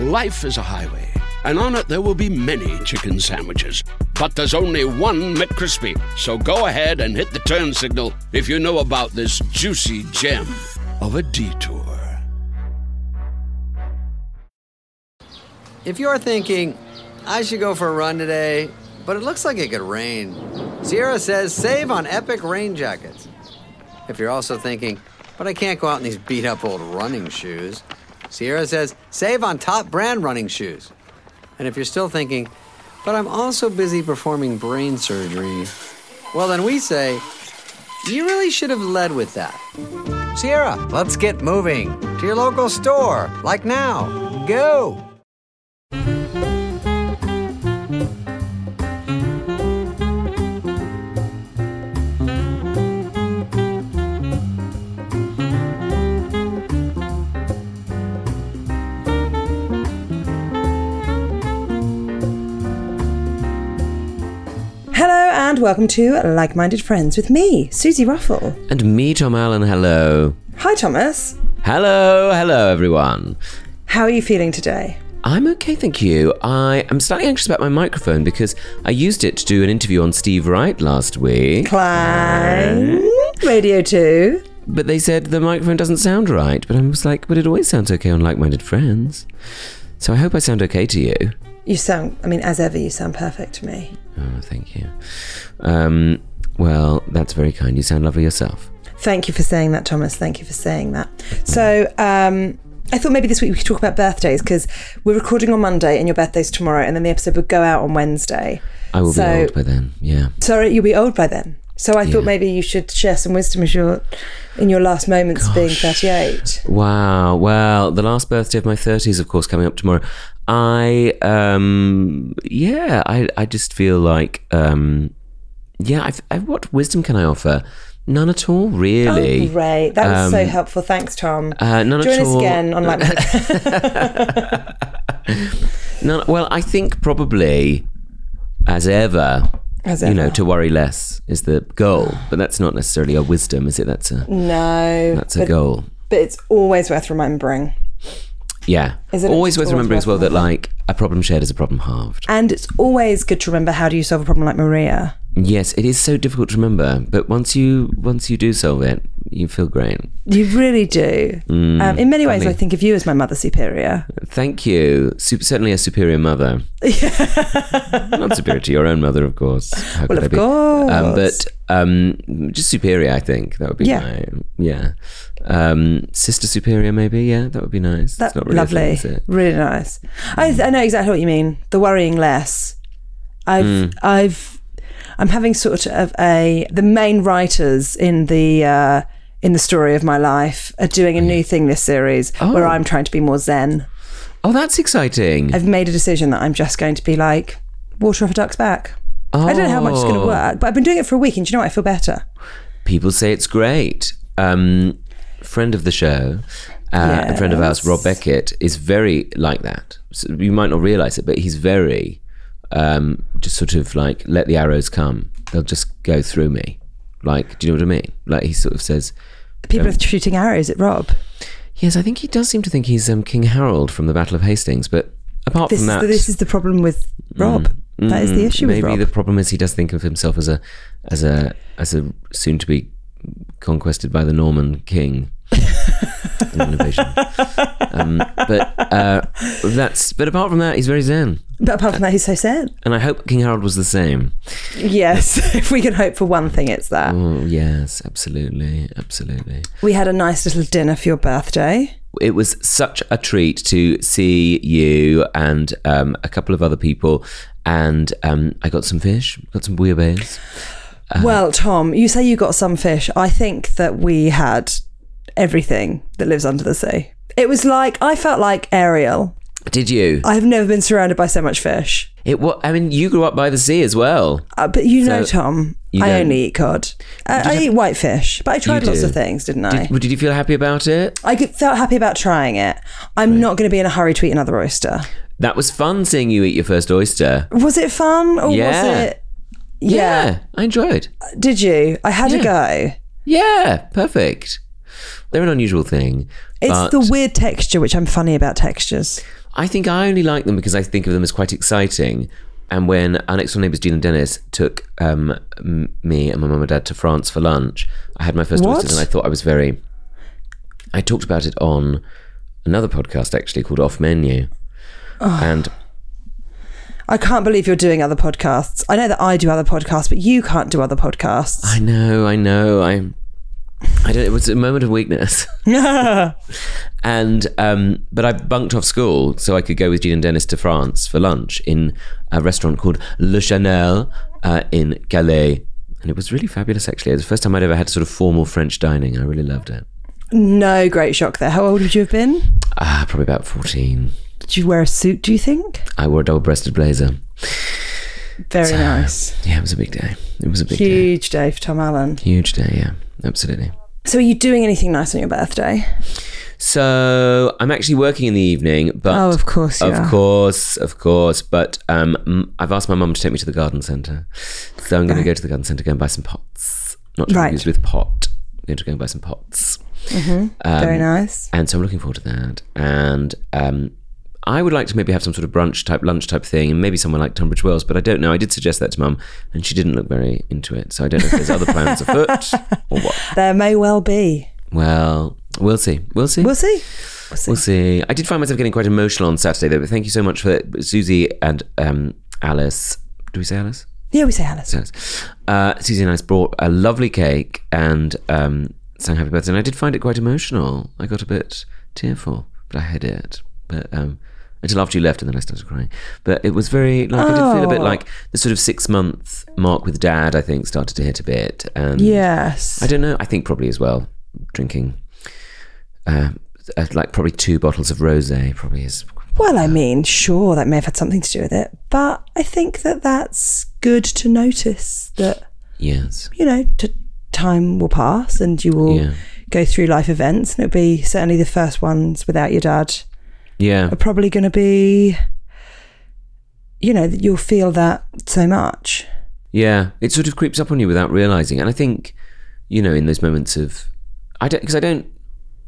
Life is a highway, and on it there will be many chicken sandwiches. But there's only one McCrispy. So go ahead and hit the turn signal if you know about this juicy gem of a detour. If you're thinking, I should go for a run today, but it looks like it could rain, Sierra says save on epic rain jackets. If you're also thinking, but I can't go out in these beat up old running shoes, Sierra says save on top brand running shoes. And if you're still thinking, but I'm also busy performing brain surgery, well, then we say, you really should have led with that. Sierra, let's get moving to your local store, like now. Go! Welcome to Like Minded Friends with me, Suzi Ruffell. And me, Tom Allen, hello. Hi, Thomas. Hello, hello, everyone. How are you feeling today? I'm okay, thank you. I am slightly anxious about my microphone because I used it to do an interview on Steve Wright last week. Clang. Radio 2. But they said the microphone doesn't sound right. But I was like, but it always sounds okay on Like Minded Friends. So I hope I sound okay to you. You sound, I mean, as ever, you sound perfect to me. Oh, thank you. Um, well, that's very kind. You sound lovely yourself. Thank you for saying that, Thomas. Thank you for saying that. So, um, I thought maybe this week we could talk about birthdays because we're recording on Monday and your birthday's tomorrow, and then the episode would go out on Wednesday. I will So- be old by then. Yeah. Sorry, you'll be old by then. So I thought Yeah. maybe you should share some wisdom as your in your last moments being 38. Wow. Well, the last birthday of my 30s, of course, coming up tomorrow. I, um, yeah, I, I just feel like, um, yeah, I've, I've, what wisdom can I offer? None at all, really. Oh, great. That was so Um, helpful. Thanks, Tom. Uh, none Join at us again on like None, well, I think probably, as ever, As you know, to worry less is the goal. But that's not necessarily a wisdom, is it? That's a no. that's a but, goal. But it's always worth remembering. Yeah. Isn't it Always worth remembering as well that like a problem shared is a problem halved. And it's always good to remember how do you solve a problem like Maria. Yes, it is so difficult to remember, but once you once you do solve it, you feel great. You really do. um, in many ways, funny. I think of you as my mother superior. Thank you. Sup- certainly a superior mother. Yeah. Not superior to your own mother, of course. How Well, of be? Um, course. but um, just superior, I think that would be Yeah. my yeah. Um, sister superior, maybe. Yeah, that would be nice. That's not really lovely. thing, is it? Really nice. I, I know exactly what you mean. The worrying less. I've Hmm. I've I'm having sort of a the main writers in the uh, in the story of my life are doing a new thing this series where Oh. I'm trying to be more zen. Oh, that's exciting. I've made a decision that I'm just going to be like water off a duck's back. I don't know how much it's going to Oh. work, but I've been doing it for a week, and do you know what? I feel better. People say it's great. Um, friend of the show, uh, a friend of ours, Rob Beckett, is very like that. So you might not realize it, but he's very um, just sort of like let the arrows come. They'll just go through me. Like, do you know what I mean? Like he sort of says, People Um, are shooting arrows at Rob. yes, I think he does seem to think he's um, King Harold from the Battle of Hastings. But apart This from is, that, the, this is the problem with Rob. that is the Mm, issue Maybe with Rob. the problem is he does think of himself as a as a as a soon to be conquested by the Norman king. in an invasion. Um, but uh, that's but apart from that, he's very zen, but apart from that, he's so sad. and I hope King Harold was the same. Yes, if we can hope for one thing, it's that. Oh yes, absolutely, absolutely. We had a nice little dinner for your birthday. It was such a treat to see you and um, a couple of other people, and um, I got some fish, got some bouillabaisse. Uh-huh. well, Tom, you say you got some fish. I think that we had everything that lives under the sea. It was like I felt like Ariel Did you? I've never been surrounded by so much fish. It what? I mean, you grew up by the sea as well. Uh, but you know, Tom, you I only eat cod. I, I eat whitefish, but I tried lots do. of things, didn't I? Did, did you feel happy about it? I felt happy about trying it. I'm not going to be in a hurry to eat another oyster. That was fun seeing you eat your first oyster. Was it fun or Yeah. was it? Yeah. I enjoyed. Did you? I had Yeah. a go. Yeah, perfect. They're an unusual thing. It's the weird texture, which I'm funny about textures. I think I only like them because I think of them as quite exciting. And when our next door neighbours, Jean and Dennis, took um, m- me and my mum and dad to France for lunch, I had my first What? oysters and I thought I was very. I talked about it on another podcast actually called Off Menu. And I can't believe you're doing other podcasts. I know that I do other podcasts, but you can't do other podcasts. I know, I know, I. I don't. It was a moment of weakness, and um, but I bunked off school so I could go with Jean and Dennis to France for lunch in a restaurant called Le Chanel uh, in Calais, and it was really fabulous. Actually, it was the first time I'd ever had sort of formal French dining. I really loved it. no great shock there. How old would you have been? Ah, probably about fourteen. Did you wear a suit, do you think? I wore a double-breasted blazer. Very nice. Yeah, it was a big day. It was a big day. Huge day for Tom Allen. Huge day. Yeah, absolutely. So, are you doing anything nice on your birthday? So I'm actually working in the evening, but Oh, of course you of are. course, of course. But um, I've asked my mum to take me to the garden centre, so I'm going to go to the garden centre, go and buy some pots. Not to Right. with pot. I'm going to go and buy some pots, Um, Very nice. and so I'm looking forward to that. And um, I would like to maybe have some sort of brunch type, lunch type thing, and maybe somewhere like Tunbridge Wells. But I don't know. I did suggest that to mum, and she didn't look very into it. So I don't know if there's other plans afoot or what. There may well be. Well, we'll see. We'll see. We'll see. We'll see. We'll see. I did find myself getting quite emotional on Saturday, though. But thank you so much for it. Suzi and um, Alice. Do we say Alice? Yeah, we say Alice. Alice. Uh, Suzi and Alice brought a lovely cake and um, sang happy birthday. And I did find it quite emotional. I got a bit tearful, but I hid it. But um, until after you left, and then I started crying. But it was very like I did feel a bit Oh. like the sort of six month mark with Dad. I think started to hit a bit. And Yes. I don't know. I think probably as well drinking. Uh, uh, like probably two bottles of rosé probably is Well, I mean, sure, that may have had something to do with it, but I think that that's good to notice that, yes you know, t- time will pass and you will Yeah. go through life events, and it'll be certainly the first ones without your dad yeah. are probably going to be, you know, you'll feel that so much. yeah. It sort of creeps up on you without realizing. And i think you know in those moments of i don't because i don't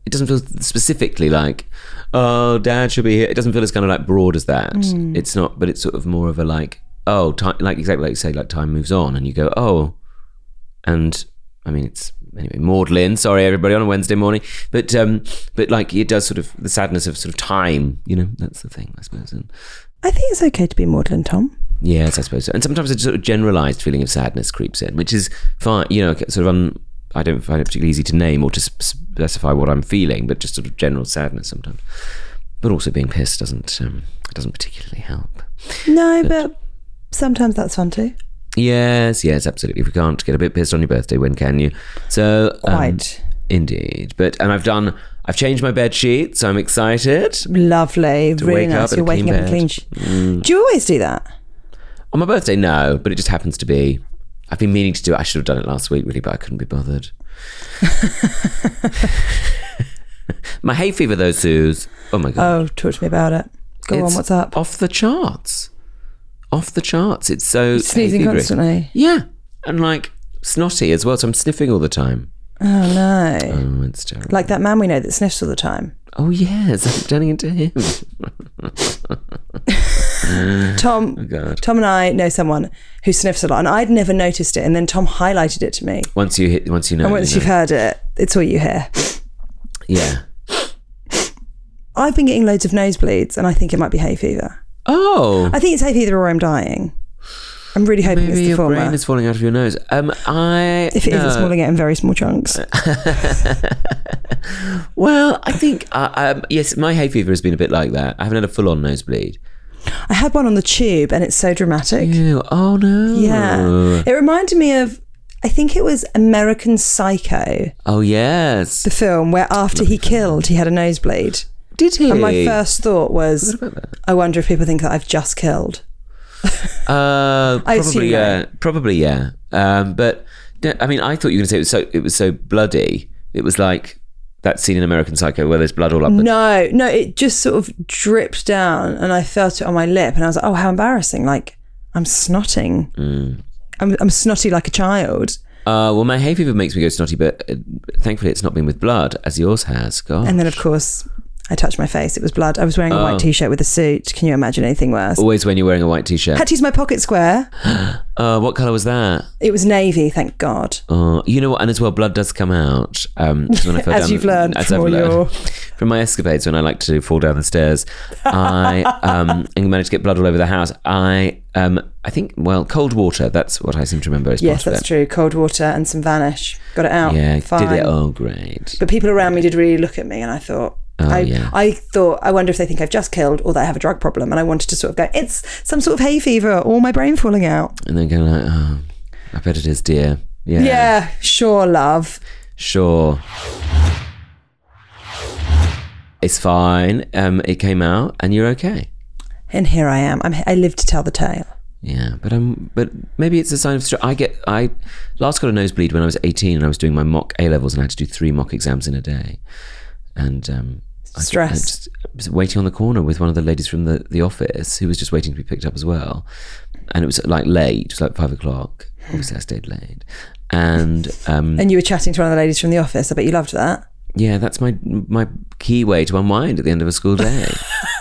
it doesn't feel specifically like oh dad should be here. It doesn't feel as kind of like broad as that. Mm. It's not but it's sort of more of a like oh time like exactly like you say like time moves on and you go oh. And I mean it's anyway maudlin sorry everybody on a Wednesday morning but um but like it does sort of the sadness of sort of time you know that's the thing I suppose and I think it's okay to be maudlin, Tom. yes I suppose so. and sometimes a sort of generalized feeling of sadness creeps in which is fine you know sort of un, I don't find it particularly easy to name or to specify what I'm feeling but just sort of general sadness sometimes but also being pissed doesn't um, doesn't particularly help No, but sometimes that's fun too. Yes, yes, absolutely. If you can't get a bit pissed on your birthday, when can you? So um, indeed. But and I've done. I've changed my bed sheet, so I'm excited. Lovely, To really wake nice. You're waking up in clean. Sh- Do you always do that? On my birthday, no, but it just happens to be. I've been meaning to do it. I should have done it last week, really, but I couldn't be bothered. my hay fever, though, Suze. Oh my god. Oh, talk to me about it. Go on, what's up? Off the charts. Off the charts. It's so Sneezing fevery. constantly. Yeah, and like snotty as well. So I'm sniffing all the time. Oh no. Oh, it's terrible. Like that man we know that sniffs all the time. Oh yes, I'm turning into him. Tom Oh, Tom and I know someone who sniffs a lot and I'd never noticed it and then Tom highlighted it to me. Once you hit, once you know, And once you you've know. heard it, it's all you hear. yeah. I've been getting loads of nosebleeds and I think it might be hay fever. Oh, I think it's hay fever or I'm dying. I'm really hoping it's maybe the your former. brain is falling out of your nose. Um, I if it is, it's falling out in very small chunks. Well, I think uh, um, yes, my hay fever has been a bit like that. I haven't had a full on nosebleed. I had one on the tube and it's so dramatic. Ew, oh no. Yeah. It reminded me of, I think it was American Psycho, Oh yes. the film where after he killed, he had a nosebleed. Did he? And my first thought was, I wonder if people think that I've just killed. Uh, probably yeah, no. probably yeah. Um, but I mean, I thought you were going to say it was so it was so bloody. It was like that scene in American Psycho where there's blood all up. the No, no, it just sort of dripped down and I felt it on my lip and I was like, oh, how embarrassing. Like, I'm snotting. Mm. I'm, I'm snotty like a child. Uh, well, my hay fever makes me go snotty, but uh, thankfully it's not been with blood as yours has. God. And then, of course, I touched my face. It was blood. I was wearing a Oh. white t shirt with a suit. Can you imagine anything worse? Always when you're wearing a white t-shirt. Had to use my pocket square. Uh, what colour was that? It was navy, thank God. Uh, you know what? And as well, blood does come out. Um, 'cause when I fell As down- you've learned as from I've all learned your- from my escapades when I like to fall down the stairs, I um, and managed to get blood all over the house. I um, I think well, cold water. That's what I seem to remember. As Yes, part of that's it. true. Cold water and some vanish. Got it out. Yeah, Fine. did it? Oh, great. But people around me did really look at me, and I thought, Oh, I, yeah. I thought, I wonder if they think I've just killed or that I have a drug problem. And I wanted to sort of go, it's some sort of hay fever or my brain falling out. And then going like, oh, I bet it is, dear. Yeah, Yeah, sure, love. sure. It's fine. Um, it came out, and you're okay. And here I am. I'm, I live to tell the tale. Yeah, but um, but maybe it's a sign of stress. I get I last got a nosebleed when I was eighteen, and I was doing my mock A levels, and I had to do three mock exams in a day, and um, I- I, Stressed. just was waiting on the corner with one of the ladies from the the office who was just waiting to be picked up as well, and it was like late, it was like five o'clock. Obviously, I stayed late, and um, And you were chatting to one of the ladies from the office. I bet you loved that. yeah, that's my my key way to unwind at the end of a school day.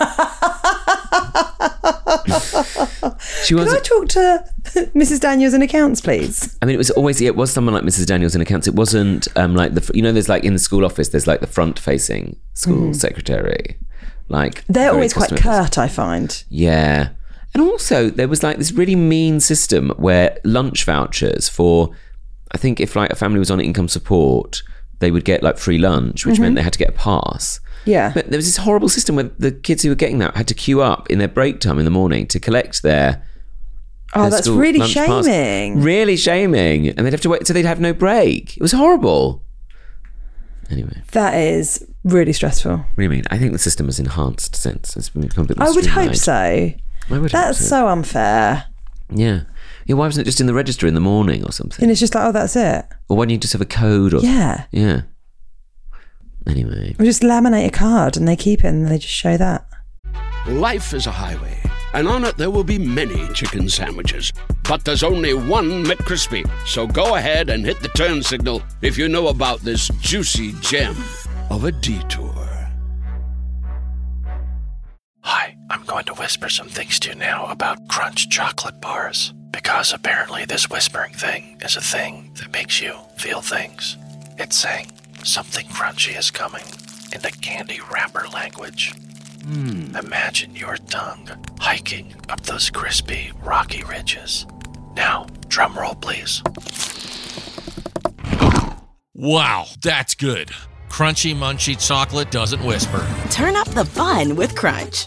she was. Can I talk to Mrs. Daniels in accounts, please? I mean, it was always yeah, it was someone like Mrs. Daniels in accounts. It wasn't um, like the you know, there's like in the school office, there's like the front-facing school secretary, like Mm-hmm. They're always quite curt, I find. Yeah, and also there was like this really mean system where lunch vouchers for, I think if like a family was on income support, they would get like free lunch, which meant they had to get a pass. Yeah. But there was this horrible system where the kids who were getting that had to queue up in their break time in the morning to collect their oh, their that's really lunch pass. shaming. Really shaming. And they'd have to wait, so they'd have no break. It was horrible. Anyway, That is really stressful. what do you mean? I think the system has enhanced since. It's become a bit more I would hope so. I would That's hope so. so unfair. Yeah. Yeah, why wasn't it just in the register in the morning or something? And it's just like, oh, that's it. or why don't you just have a code or Yeah. Yeah. Anyway. We just laminate a card and they keep it and they just show that. Life is a highway, and on it there will be many chicken sandwiches. But there's only one McCrispy. So go ahead and hit the turn signal if you know about this juicy gem of a detour. Hi, I'm going to whisper some things to you now about Crunch chocolate bars. Because apparently, this whispering thing is a thing that makes you feel things. It's saying something crunchy is coming in the candy wrapper language. Hmm. Imagine your tongue hiking up those crispy, rocky ridges. Now, drum roll, please. Wow, that's good. Crunchy, munchy chocolate doesn't whisper. Turn up the fun with Crunch.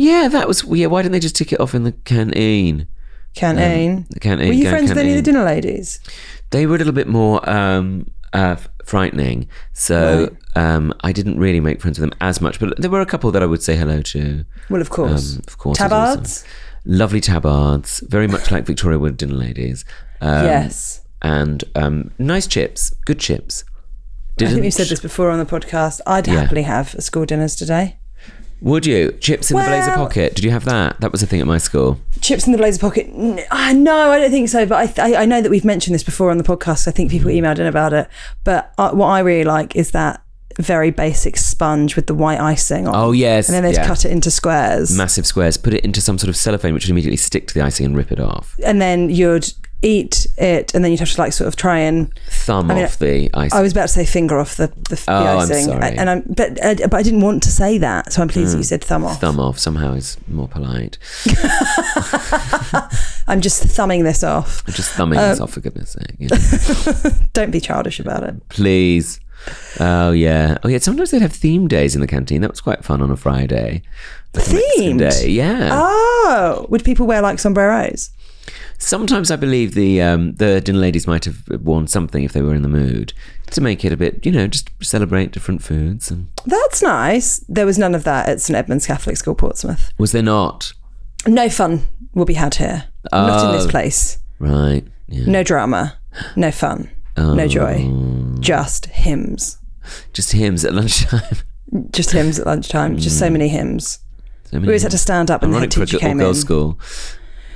Yeah, that was yeah, why didn't they just tick it off in the canteen? Canteen. the canteen, Were you friends with any of the dinner ladies? They were a little bit more um, uh, frightening, so um, I didn't really make friends with them as much. But there were a couple that I would say hello to. Well, of course. Um, of course, Tabards? lovely tabards, very much like Victoria Wood dinner ladies. Um, yes. and um, nice chips, good chips. I think we've said this before on the podcast. I'd Yeah. happily have a school dinners today. Would you chips in the blazer pocket? Did you have that? That was a thing at my school. Chips in the blazer pocket? No, I don't think so. But I, th- I I know that we've mentioned this before on the podcast. I think people emailed in about it. But uh, what I really like is that very basic sponge with the white icing on. Oh, yes, And then they'd yeah. cut it into squares. Massive squares, put it into some sort of cellophane, which would immediately stick to the icing and rip it off. and then you'd eat it, and then you'd have to like sort of try and. Thumb I mean, off the icing. I was about to say finger off the, the, the Oh, I'm icing, sorry. and I'm but uh, but I didn't want to say that, so I'm pleased that you said thumb off. Thumb off somehow is more polite. I'm just thumbing this off. I'm Just thumbing Uh, this off, for goodness sake. yeah. Don't be childish about it. Please. Oh, yeah. Oh, yeah. Sometimes they'd have theme days in the canteen. That was quite fun on a Friday. A Themed? Day. Yeah. Oh, would people wear like sombreros? Sometimes I believe the um, the dinner ladies might have worn something if they were in the mood to make it a bit, you know, just celebrate different foods. And That's nice. There was none of that at St Edmund's Catholic School, Portsmouth. was there not? No fun will be had here. Not in this Oh. place. Right. Yeah. No drama. No fun. No joy. Oh. Just hymns. Just hymns at lunchtime. Just hymns at lunchtime. Just so mm. many hymns. So many We always had to stand up when the Ironic teacher came in. girls school.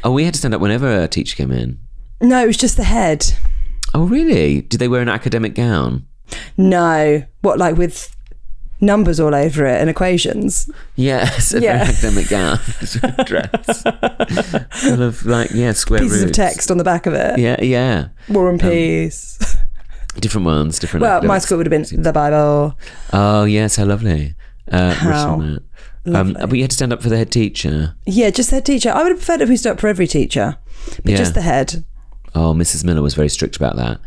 Oh, we had to stand up whenever a teacher came in. No, it was just the head. Oh, really? Did they wear an academic gown? No. What, like with numbers all over it and equations? Yes, a Yeah. very academic dress, full of like yeah, square Pieces of text on the back of it. Yeah, yeah, War and Peace. different ones, different. well, my school would have been the Bible. Oh yes, how lovely. Uh, How. Um, but you had to stand up for the head teacher. Yeah, just the head teacher. I would have preferred if we stood up for every teacher, but Yeah. just the head. Oh, Mrs. Miller was very strict about that.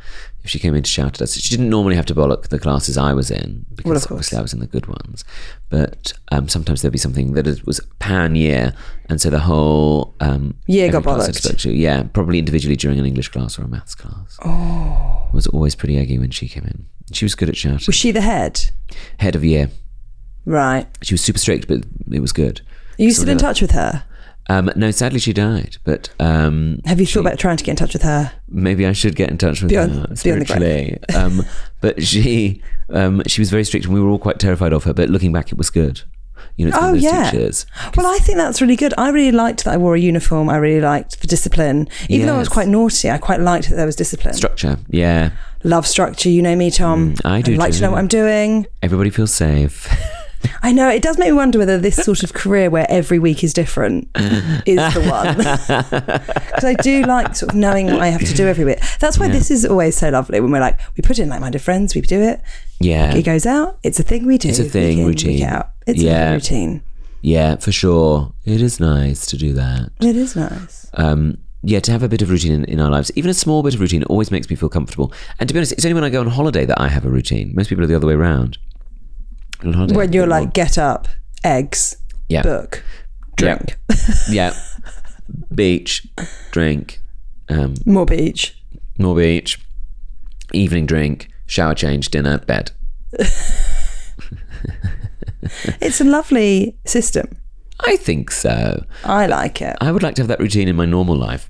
If she came in to shout at us, she didn't normally have to bollock the classes I was in because Well, obviously I was in the good ones. But um, sometimes there'd be something that was pan year, and so the whole um, Year got bollocked. to- Yeah, probably individually during an English class or a maths class. Oh, it was always pretty eggy when she came in. She was good at shouting. Was she the head? Head of year. Right. She was super strict, but it was good. Are you still in touch with her? Um, no, sadly she died. But um, Have you thought about trying to get in touch with her? maybe I should get in touch with Beyond- her beyond the grave. spiritually. um, but she um, she was very strict, and we were all quite terrified of her. But looking back, it was good. You know, Oh those yeah. teachers. Well, I think that's really good. I really liked that I wore a uniform. I really liked the discipline. Even though I was quite naughty, I quite liked that there was discipline. Structure, yeah. Love structure. You know me, Tom. Mm, I do like to know what I'm doing. Everybody feels safe. I know it does make me wonder whether this sort of career where every week is different is the one. Because I do like sort of knowing what I have to do every week. That's why this is always so lovely when we're like, we put in like-minded friends, we do it. yeah, It goes out. It's a thing we do. It's a week thing, in, week routine. out. It's Yeah. a routine. yeah, for sure. It is nice to do that. It is nice. Um, yeah, to have a bit of routine in, in our lives, even a small bit of routine, always makes me feel comfortable. And to be honest, it's only when I go on holiday that I have a routine. Most people are the other way around. Holiday, When you're like, get up, eggs, yeah, book, drink, yeah, beach, drink, um, more beach. more beach, evening drink, shower change, dinner, bed. It's a lovely system. I think so. I like it. I would like to have that routine in my normal life.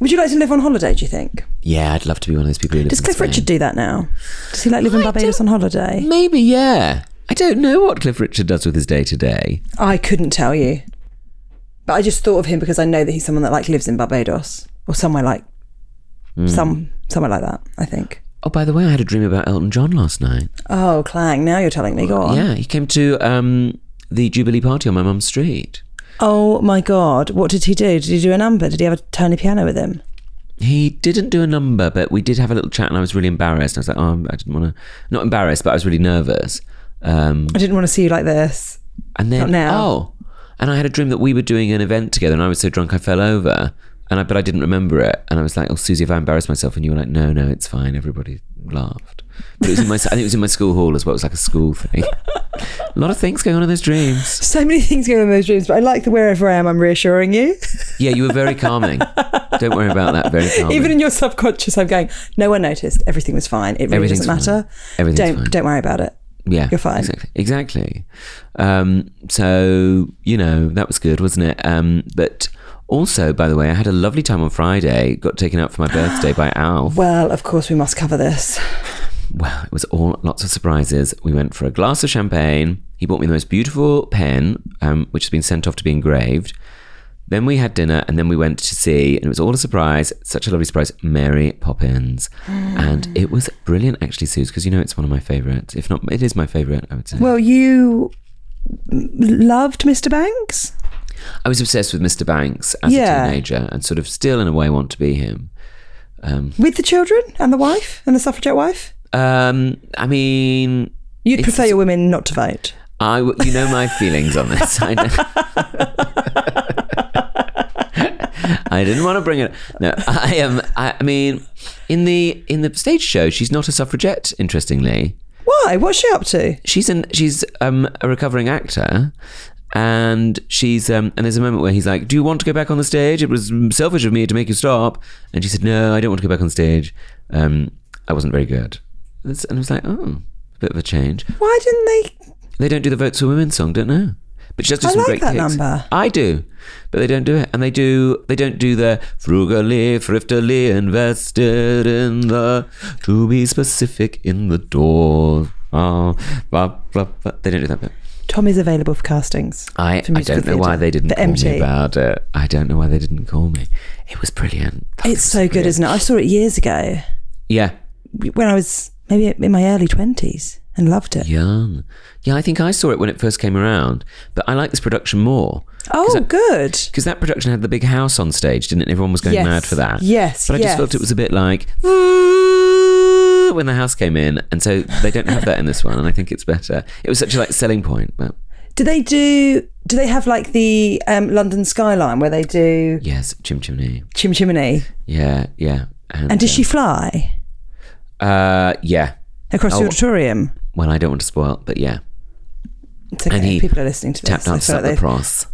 Would you like to live on holiday, do you think? Yeah, I'd love to be one of those people who lives Does Cliff. Richard do that now? Does he like live in Barbados on holiday? Maybe, yeah. I don't know what Cliff Richard does with his day to day. I couldn't tell you. But I just thought of him because I know that he's someone that like lives in Barbados or somewhere like Hmm. some somewhere like that, I think. Oh, by the way, I had a dream about Elton John last night. Oh, Clang, now you're telling me. Go on. Yeah, he came to um, the Jubilee party on my mum's street. Oh my god, what did he do? Did he do a number? Did he have a tiny piano with him? He didn't do a number, but we did have a little chat, and I was really embarrassed. I was like, oh, I didn't want to. Not embarrassed, but I was really nervous. Um, I didn't want to see you like this. and then, Not now. oh, and I had a dream that we were doing an event together, and I was so drunk I fell over, and I but I didn't remember it, and I was like, oh, Suzi, have I embarrassed myself? And you were like, no, no, it's fine. Everybody laughed, but it was in my. I think it was in my school hall as well. It was like a school thing. a lot of things going on in those dreams. So many things going on in those dreams, but I like the wherever I am, I'm reassuring you. Yeah, you were very calming. Don't worry about that. Very calming. Even in your subconscious, I'm going, no one noticed. Everything was fine. It really doesn't matter. fine. Everything's don't fine. don't worry about it. Yeah, You're fine. Exactly. exactly. Um, so you know that was good, wasn't it? Um, but also, by the way, I had a lovely time on Friday. Got taken out for my birthday by Alf. Well, of course, we must cover this. Well, it was all lots of surprises. We went for a glass of champagne. He bought me the most beautiful pen, um, which has been sent off to be engraved. Then we had dinner, and then we went to see, and it was all a surprise, such a lovely surprise, Mary Poppins, and it was brilliant actually, Suze, because you know it's one of my favourites. If not, it is my favourite. I would say. Well, you loved Mr. Banks? I was obsessed with Mr. Banks as Yeah. a teenager, and sort of still in a way want to be him. With the children and the wife and the suffragette wife? Um, I mean, You'd prefer your women not to vote. I, you know my feelings on this. I, know. I didn't want to bring it. No, I am. I, I mean, in the in the stage show, she's not a suffragette. Interestingly, Why? What's she up to? she's an she's um, a recovering actor. And she's um, and there's a moment where he's like, "Do you want to go back on the stage? It was selfish of me to make you stop." And she said, "No, I don't want to go back on stage. Um, I wasn't very good." And I was like, "Oh, a bit of a change." Why didn't they? They don't do the Votes for Women song, don't know. But she does do I some like great that number. I do, but they don't do it, and they do. They don't do the frugally, thriftily invested in the to be specific in the door. Oh, blah, blah, blah. They don't do that bit. Tom is available for castings. I, for I musical don't know why theatre. they didn't For call MT. me about it. I don't know why they didn't call me. It was brilliant. It's so good, isn't it? I saw it years ago Yeah, when I was maybe in my early twenties and loved it. young. Yeah, I think I saw it when it first came around, but I like this production more. Oh, good. Because that production had the big house on stage, didn't it? Everyone was going Yes. mad for that. Yes, But I just felt it was a bit like when the house came in, and so they don't have that in this one, and I think it's better. It was such a like selling point, but Do they do? Do they have like the um, London skyline where they do yes, Chim Chimney. Chim Chimney? Yeah, yeah. And does she fly Uh, yeah. across the Oh. auditorium? Well, I don't want to spoil, but yeah. It's okay. And he People are listening to this. Tap I dance feel up like the pros.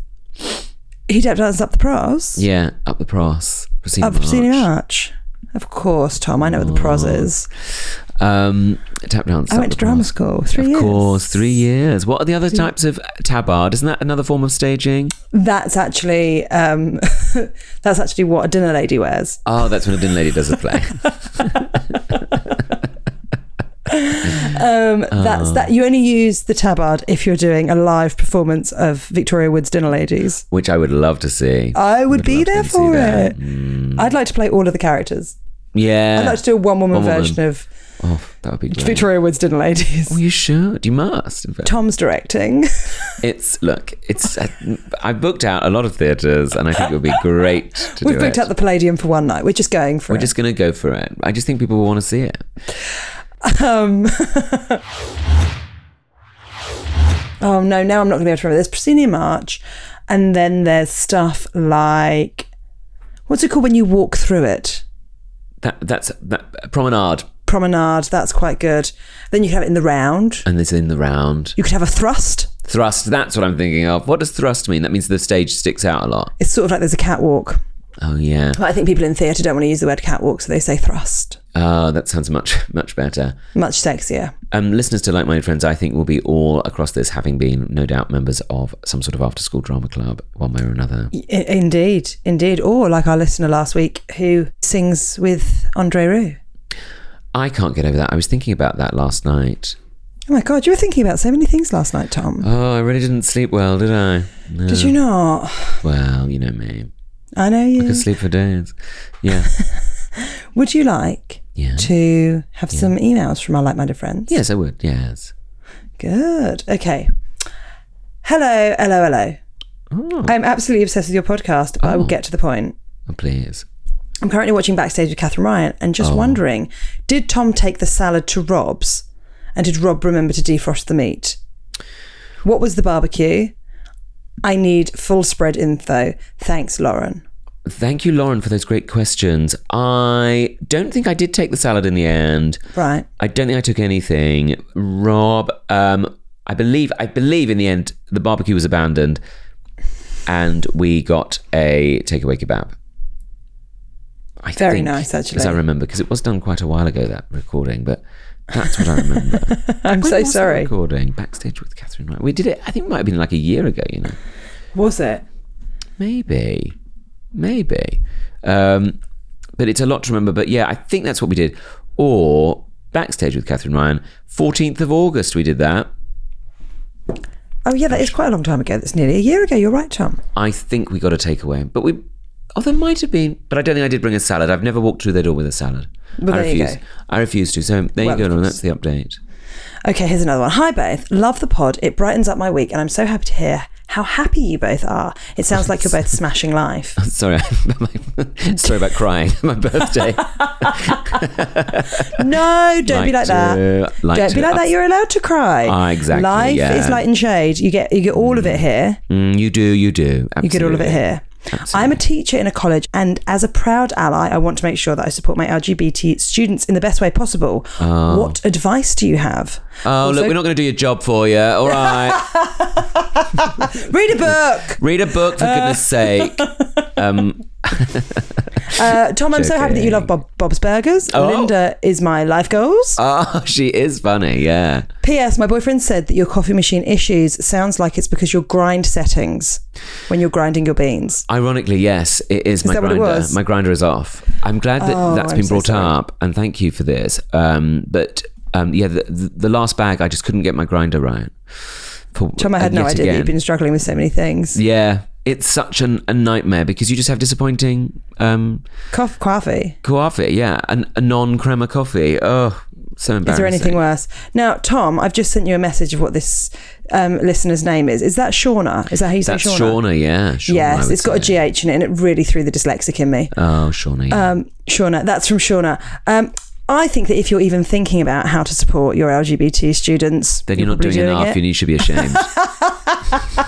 He tap dances up the pros. Yeah, up the pros. Proscenium Up Proscenium Arch. Arch. Of course, Tom. I know what the pros is. Um, tap dance. I up went the to drama pros. school. Three of years. course, three years. What are the other types of tabard? Isn't that another form of staging? That's actually um, that's actually what a dinner lady wears. Oh, that's when a dinner lady does a play. Um, that's that. You only use the tabard if you're doing a live performance of Victoria Wood's Dinner Ladies. which I would love to see. I would be there for that. Mm. it. I'd like to play all of the characters. Yeah. I'd like to do a one-woman One woman. version of Oh, that would be great. Victoria Wood's Dinner Ladies. Oh, you should. You must. Tom's directing. It's look. It's. I, I booked out a lot of theatres, and I think it would be great to We've booked it. out the Palladium for one night. We're just going for it. We're it. just going to go for it. I just think people will want to see it. Um, oh no, now I'm not going to be able to remember. There's Proscenium Arch, and then there's stuff like what's it called when you walk through it? That that's that promenade, Promenade. That's quite good. Then you can have it in the round. and it's in the round. You could have a thrust. Thrust. That's what I'm thinking of. What does thrust mean? That means the stage sticks out a lot. It's sort of like there's a catwalk. Oh yeah. But I think people in theatre don't want to use the word catwalk, so they say thrust. Oh, that sounds much much better. Much sexier. Um, listeners to Like Minded Friends, I think will be all across this, having been no doubt members of some sort of after school drama club, one way or another. I- indeed, indeed. Or like our listener last week who sings with André Rieu. I can't get over that. I was thinking about that last night. Oh my God, you were thinking about so many things last night, Tom. Oh, I really didn't sleep well, did I? No. Did you not? Well, you know me. I know you. I could sleep for days. Yeah. Would you like Yeah. to have some emails from our like-minded friends? yes, I would. Yes. Good. Okay. Hello, hello, hello. Oh, I'm absolutely obsessed with your podcast, but I will Oh. get to the point. oh, please. I'm currently watching Backstage with Katherine Ryan and just Oh. wondering, did Tom take the salad to Rob's? And did Rob remember to defrost the meat? What was the barbecue? I need full spread info. Thanks, Lauren. Thank you, Lauren, for those great questions. I don't think I did take the salad in the end. Right. I don't think I took anything. Rob, um, I believe, I believe in the end the barbecue was abandoned, and we got a takeaway kebab. I Very think, nice, actually. as I remember, because it was done quite a while ago that recording, but that's what I remember. I'm When so sorry. Recording backstage with Katherine Wright. We did it. I think it might have been like a year ago. You know, Was it? maybe, maybe. Um, but it's a lot to remember. But yeah, I think that's what we did. Or backstage with Katherine Ryan, 14th of August, we did that. Oh yeah, that is quite a long time ago. That's nearly a year ago. You're right, Tom. I think we got a takeaway, but we. Oh, there might have been, but I don't think I did bring a salad. I've never walked through their door with a salad. Well, I there you refuse. go. I refuse to. So there Well, you go. Course. That's the update. Okay, here's another one. Hi both. Love the pod. It brightens up my week, and I'm so happy to hear how happy you both are. It sounds like you're both smashing life. Sorry, sorry about crying. My birthday. No, don't be like Like that. like don't be to- like that. You're allowed to cry. Ah, exactly, Life yeah. is light and shade. You get you get all of it here. Mm, you do. You do. You get all of it here. Absolutely. I'm a teacher in a college, and as a proud ally, I want to make sure that I support my LGBT students in the best way possible. What advice do you have? Oh, Also- look, we're not going to do your job for you. All right. Read a book. Read a book, for goodness sake. Um, Uh, Tom, I'm so happy that you love Bob, Bob's Burgers. Oh. Linda is my life goals. oh, she is funny. Yeah. P.S. My boyfriend said that your coffee machine issues sounds like it's because your grind settings when you're grinding your beans. Ironically, yes, it is, my what it grinder. My grinder is off. I'm glad that Oh, that's I'm been so brought sorry. up, and thank you for this. Um, but um, yeah, the, the, the last bag, I just couldn't get my grinder right. For, Tom, I had no idea that you've been struggling with so many things. Yeah, it's such an, a nightmare because you just have disappointing um, Coff- coffee. coffee. Yeah, and a non-crema coffee. Oh, so embarrassing. Is there anything worse? Now, Tom, I've just sent you a message of what this um, listener's name is. Is that Shauna? Is that how you say That's Shauna? Shauna. Yeah, Shauna, yes, it's got a. GH in it and it really threw the dyslexic in me. Oh, Shauna. yeah. Um, Shauna, that's from Shauna. Um, I think that if you're even thinking about how to support your LGBT students, then you're, not probably doing, enough, it. and you should be ashamed.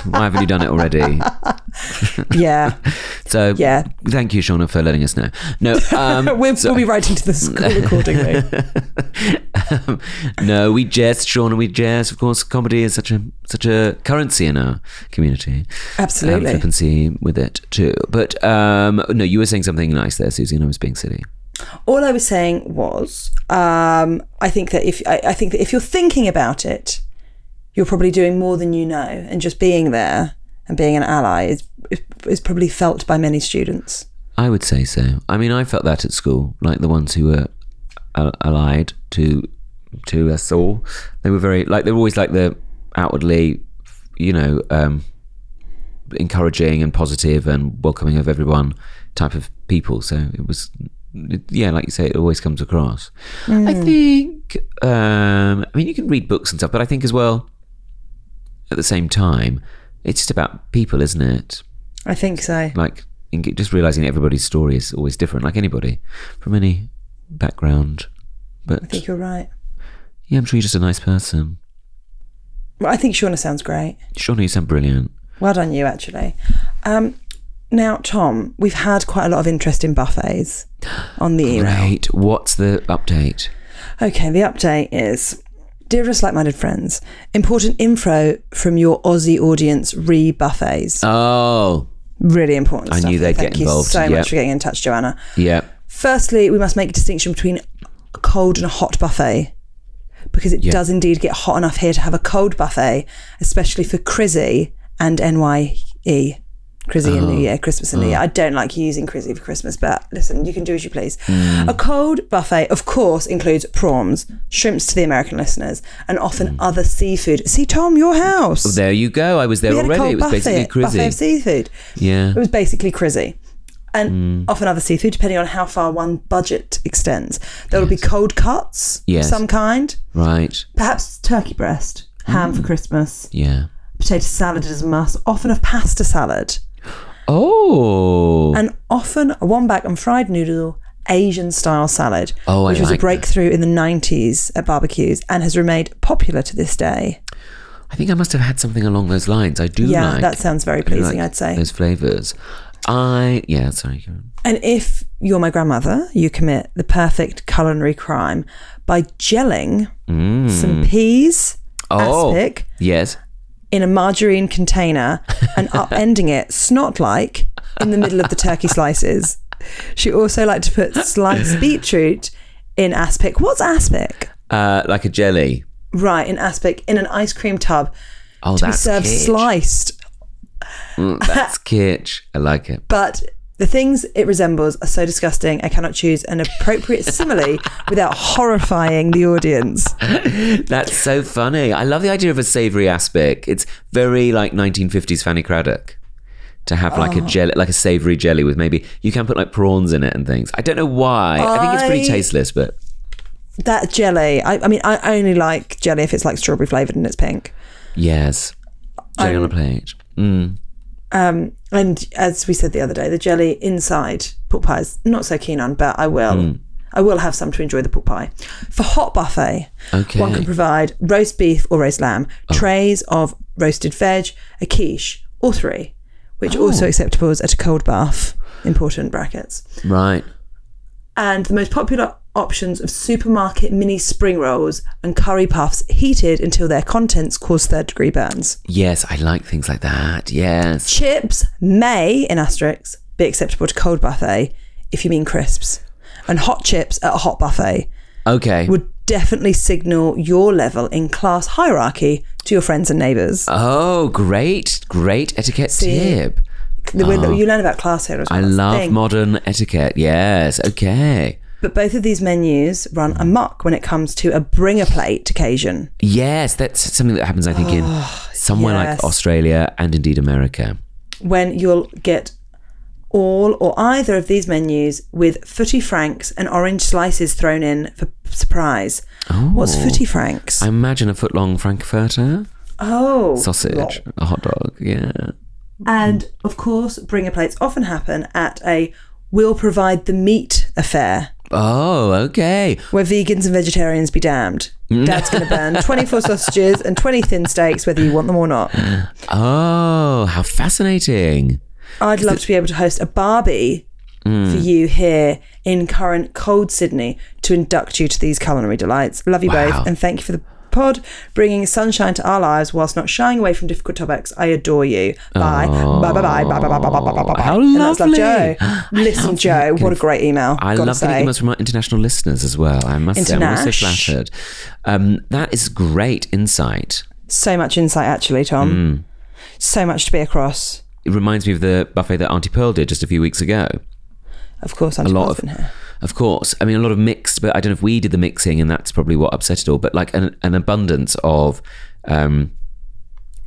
Why haven't you done it already? yeah, So, Yeah. thank you, Shauna, for letting us know. No, um, we'll, so- we'll be writing to the school accordingly. um, no, we jest, Shauna, we jest. Of course, comedy is such a such a currency in our community. Absolutely. Um, flippancy with it too. But um, no, you were saying something nice there, Suzi, and I was being silly. All I was saying was, um, I think that if I, I think that if you're thinking about it, you're probably doing more than you know, and just being there and being an ally is is, probably felt by many students. I would say so. I mean, I felt that at school, like the ones who were allied to to us all. They were very like they were always like the outwardly, you know, um, encouraging and positive and welcoming of everyone type of people. So it was, yeah, like you say, it always comes across. I think. Um, I mean, you can read books and stuff, but I think as well. At the same time, it's just about people, isn't it? I think so. like in- just realizing everybody's story is always different like anybody from any background but I think you're right. yeah i'm sure you're just a nice person Well, I think Shauna sounds great. Shauna, you sound brilliant Well done, you actually. Um, now, Tom, we've had quite a lot of interest in buffets on the email. great what's the update Okay, the update is Dearest like minded friends, important info from your Aussie audience re buffets. oh really important I stuff. knew they'd Thank get you involved, so yep. much for getting in touch, Joanna. yeah Firstly, we must make a distinction between a cold and a hot buffet because it Yeah. does indeed get hot enough here to have a cold buffet, especially for Crizzy and NYE. Crizzy and Oh. New Year, Christmas and New Year. I don't like using Crizzy for Christmas, but listen, you can do as you please. Mm. A cold buffet, of course, includes prawns, shrimps to the American listeners, and often other seafood. See, Tom, your house. Mm. there you go i was there We had a already it was buffet, basically buffet of seafood. yeah It was basically crizzy. And Mm. often other seafood, depending on how far one budget extends. There will be cold cuts Yes. of some kind, right perhaps turkey breast, ham Mm. for Christmas, yeah potato salad is a must, often a pasta salad, oh and often a wombok and fried noodle Asian style salad, Oh, I which was like a breakthrough in the 90s at barbecues and has remained popular to this day. i think i must have had something along those lines i do Yeah, like that sounds very pleasing, like I'd say. those flavors i yeah sorry. And if you're my grandmother, you commit the perfect culinary crime by gelling some peas, Mm. oh aspic, yes in a margarine container and upending it snot like in the middle of the turkey slices. She also liked to put sliced beetroot in aspic. What's aspic? uh like a jelly Right, in aspic in an ice cream tub oh to be served kitsch. sliced. Mm, that's kitsch. I like it. But The things it resembles are so disgusting, I cannot choose an appropriate simile without horrifying the audience. That's so funny. I love the idea of a savoury aspic. It's very like 1950s Fanny Cradock to have like Oh. a jelly, like a savoury jelly with maybe you can put like prawns in it and things. I don't know why. I, think it's pretty tasteless, but That jelly, I, I mean, I only like jelly if it's like strawberry flavoured and it's pink. yes, jelly on a plate. Mm. Um, and as we said the other day, the jelly inside pork pies, not so keen on, but I will. Hmm. I will have some to enjoy the pork pie. For hot buffet, Okay. Oh. one can provide roast beef or roast lamb, trays of roasted veg, a quiche, or three, which Oh. also acceptable at a cold bath. Important brackets. Right. And the most popular options of supermarket mini spring rolls and curry puffs heated until their contents cause third degree burns. Yes, I like things like that. Yes. Chips may, in asterisks, be acceptable to cold buffet if you mean crisps. And hot chips at a hot buffet Okay. would definitely signal your level in class hierarchy to your friends and neighbours. Oh, great, great etiquette See, tip. The that oh. you learn about class here as well. I love modern etiquette. Yes. Okay. But both of these menus run amok when it comes to a bring a plate occasion. Yes, that's something that happens, I think, in ah, somewhere Oh, yes. like Australia and indeed America. when you'll get all or either of these menus with footy franks and orange slices thrown in for surprise. What's Oh. footy franks? I imagine a foot long frankfurter oh, sausage, a hot dog. Yeah. And of course, bringer plates often happen at a we'll provide the meat affair Oh, okay. where vegans and vegetarians be damned. Dad's going to burn 24 sausages and 20 thin steaks, whether you want them or not. Oh, how fascinating. I'd love to be able to host a Barbie Hmm. for you here in current cold Sydney to induct you to these culinary delights. Love you Wow. both and thank you for the pod, bringing sunshine to our lives whilst not shying away from difficult topics. I adore you. Bye. Bye, bye, bye, bye, bye, bye, bye, bye, bye, bye. How And Love lovely. Joe. Listen, Joe, what a great email. I love getting emails from our international listeners as well. I must say, I'm Internash. flattered. Um, that is great insight. So much insight, actually, Tom. Hmm. So much to be across. It reminds me of the buffet that Auntie Pearl did just a few weeks ago. Of course, I'm a lot of, here. of course. I mean, a lot of mixed, but I don't know if we did the mixing, and that's probably what upset it all. But like an, an abundance of um,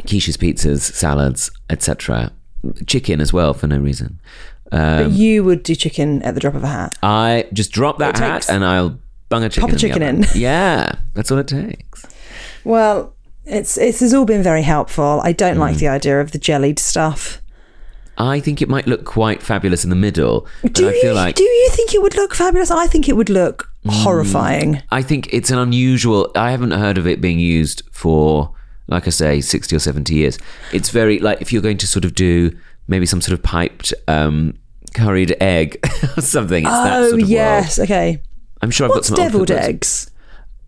quiches, pizzas, salads, etc. Chicken as well for no reason. Um, But you would do chicken at the drop of a hat. I just drop that hat and I'll bung a chicken. Pop a in chicken in. Yeah, that's all it takes. Well, it's it's has all been very helpful. I don't like the idea of the jellied stuff. I think it might look quite fabulous in the middle. Do I you like do you think it would look fabulous? I think it would look Mm. horrifying. I think it's an unusual. I haven't heard of it being used for, like I say, sixty or seventy years. It's very like if you're going to sort of do maybe some sort of piped um, curried egg or something. It's that oh sort of yes, world. okay. I'm sure I've What's got some deviled eggs?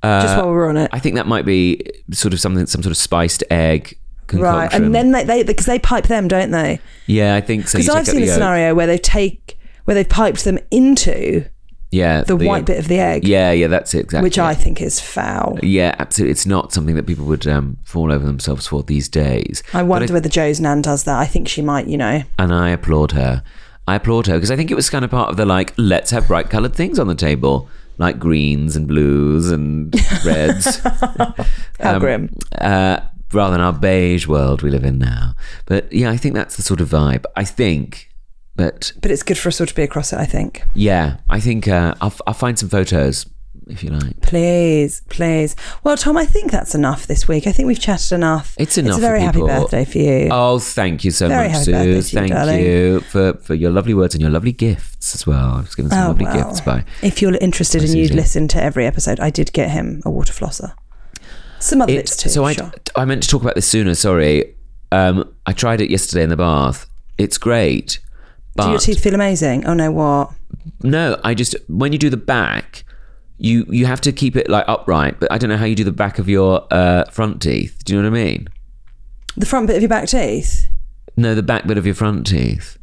Just while we're on it, I think that might be sort of something, some sort of spiced egg concoction. right? And then they they because they pipe them, don't they? yeah, I think so. Because I've seen a scenario where they take where they've piped them into Yeah, the, white bit of the egg, Yeah, yeah, that's it exactly. which I think is foul. Yeah, absolutely. It's not something that people would um, fall over themselves for these days. I wonder whether Joe's nan does that. I think she might. You know, and I applaud her. I applaud her because I think it was kind of part of the like, let's have bright coloured things on the table, like greens and blues and reds. how grim. uh, rather than our beige world we live in now. But yeah, I think that's the sort of vibe. I think, but But it's good for us all to be across it. I think. yeah, I think uh, I'll, I'll find some photos if you like. Please, please. Well, Tom, I think that's enough this week. I think we've chatted enough. It's enough It's a for very happy people. birthday for you. Oh, thank you so Very much, happy birthday Suze. to you, Thank darling. you for, for your lovely words and your lovely gifts as well. I was given some Oh, lovely well. gifts by. If you're interested and you'd listen to every episode, I did get him a water flosser. Some other bits too. so I. I meant to talk about this sooner. Sorry, um, I tried it yesterday in the bath. It's great, but Do your teeth feel amazing? Oh no, what? no, I just when you do the back, you you have to keep it like upright. But I don't know how you do the back of your uh, front teeth. Do you know what I mean? The front bit of your back teeth? No, the back bit of your front teeth.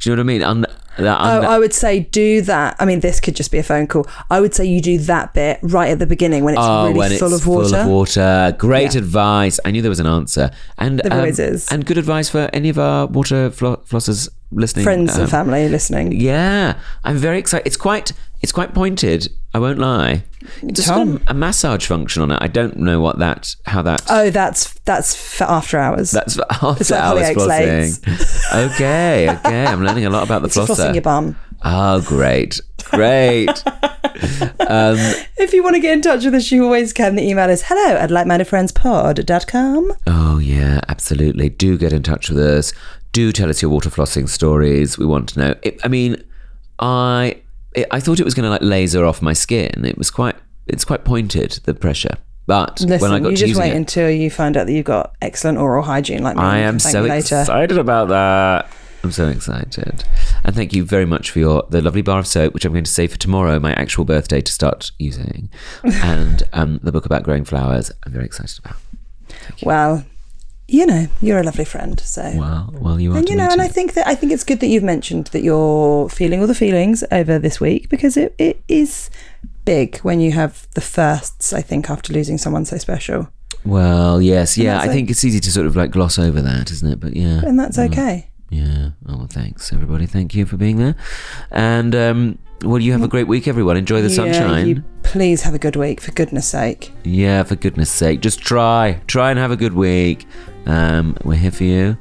Do you know what I mean? Un- that Oh, I would say do that. I mean, this could just be a phone call. I would say you do that bit right at the beginning when it's Oh, really when full it's of water. Full of water. Great Yeah. advice. I knew there was an answer. And There um, always is. And good advice for any of our water flo- flossers listening. Friends um, and family listening. Yeah, I'm very excited. It's quite it's quite pointed. I won't lie. It's got a, a massage function on it. I don't know what that how that. Oh, that's that's for after hours. that's for after It's hours flossing. okay, okay. I'm learning a lot about the It's for flossing your bum. Oh, great, great. um, If you want to get in touch with us, you always can. The email is hello at likemindedfriendspod.com. Oh, yeah, absolutely. Do get in touch with us. Do tell us your water flossing stories. We want to know. It, I mean, I it, I thought it was going to like laser off my skin. It was quite it's quite pointed the pressure. But Listen, when I got you to just wait it, until you find out that you've got excellent oral hygiene like me. I am so excited about that. I'm so excited. And thank you very much for your the lovely bar of soap, which I'm going to save for tomorrow, my actual birthday, to start using. and um, the book about growing flowers, I'm very excited about. Well, you know, you're a lovely friend. So Well, well, you are. and you know, and. I think that I think it's good that you've mentioned that you're feeling all the feelings over this week because it, it is big when you have the firsts. I think after losing someone so special, Well, yes, yeah. I like- think it's easy to sort of like gloss over that, isn't it? But yeah, and that's okay. yeah. Oh, well, thanks everybody. Thank you for being there. And um, well, you have a great week, everyone. Enjoy the Yeah, sunshine. you please have a good week, for goodness sake. Yeah, for goodness sake, just try, try and have a good week. Um, we're here for you,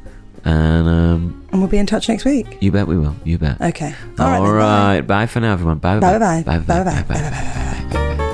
and um, And we'll be in touch next week. you bet we will. You bet. Okay. All right. All bye. right. Bye bye. for now, everyone. Bye. Bye bye. Bye. Bye bye. Bye bye. Bye bye.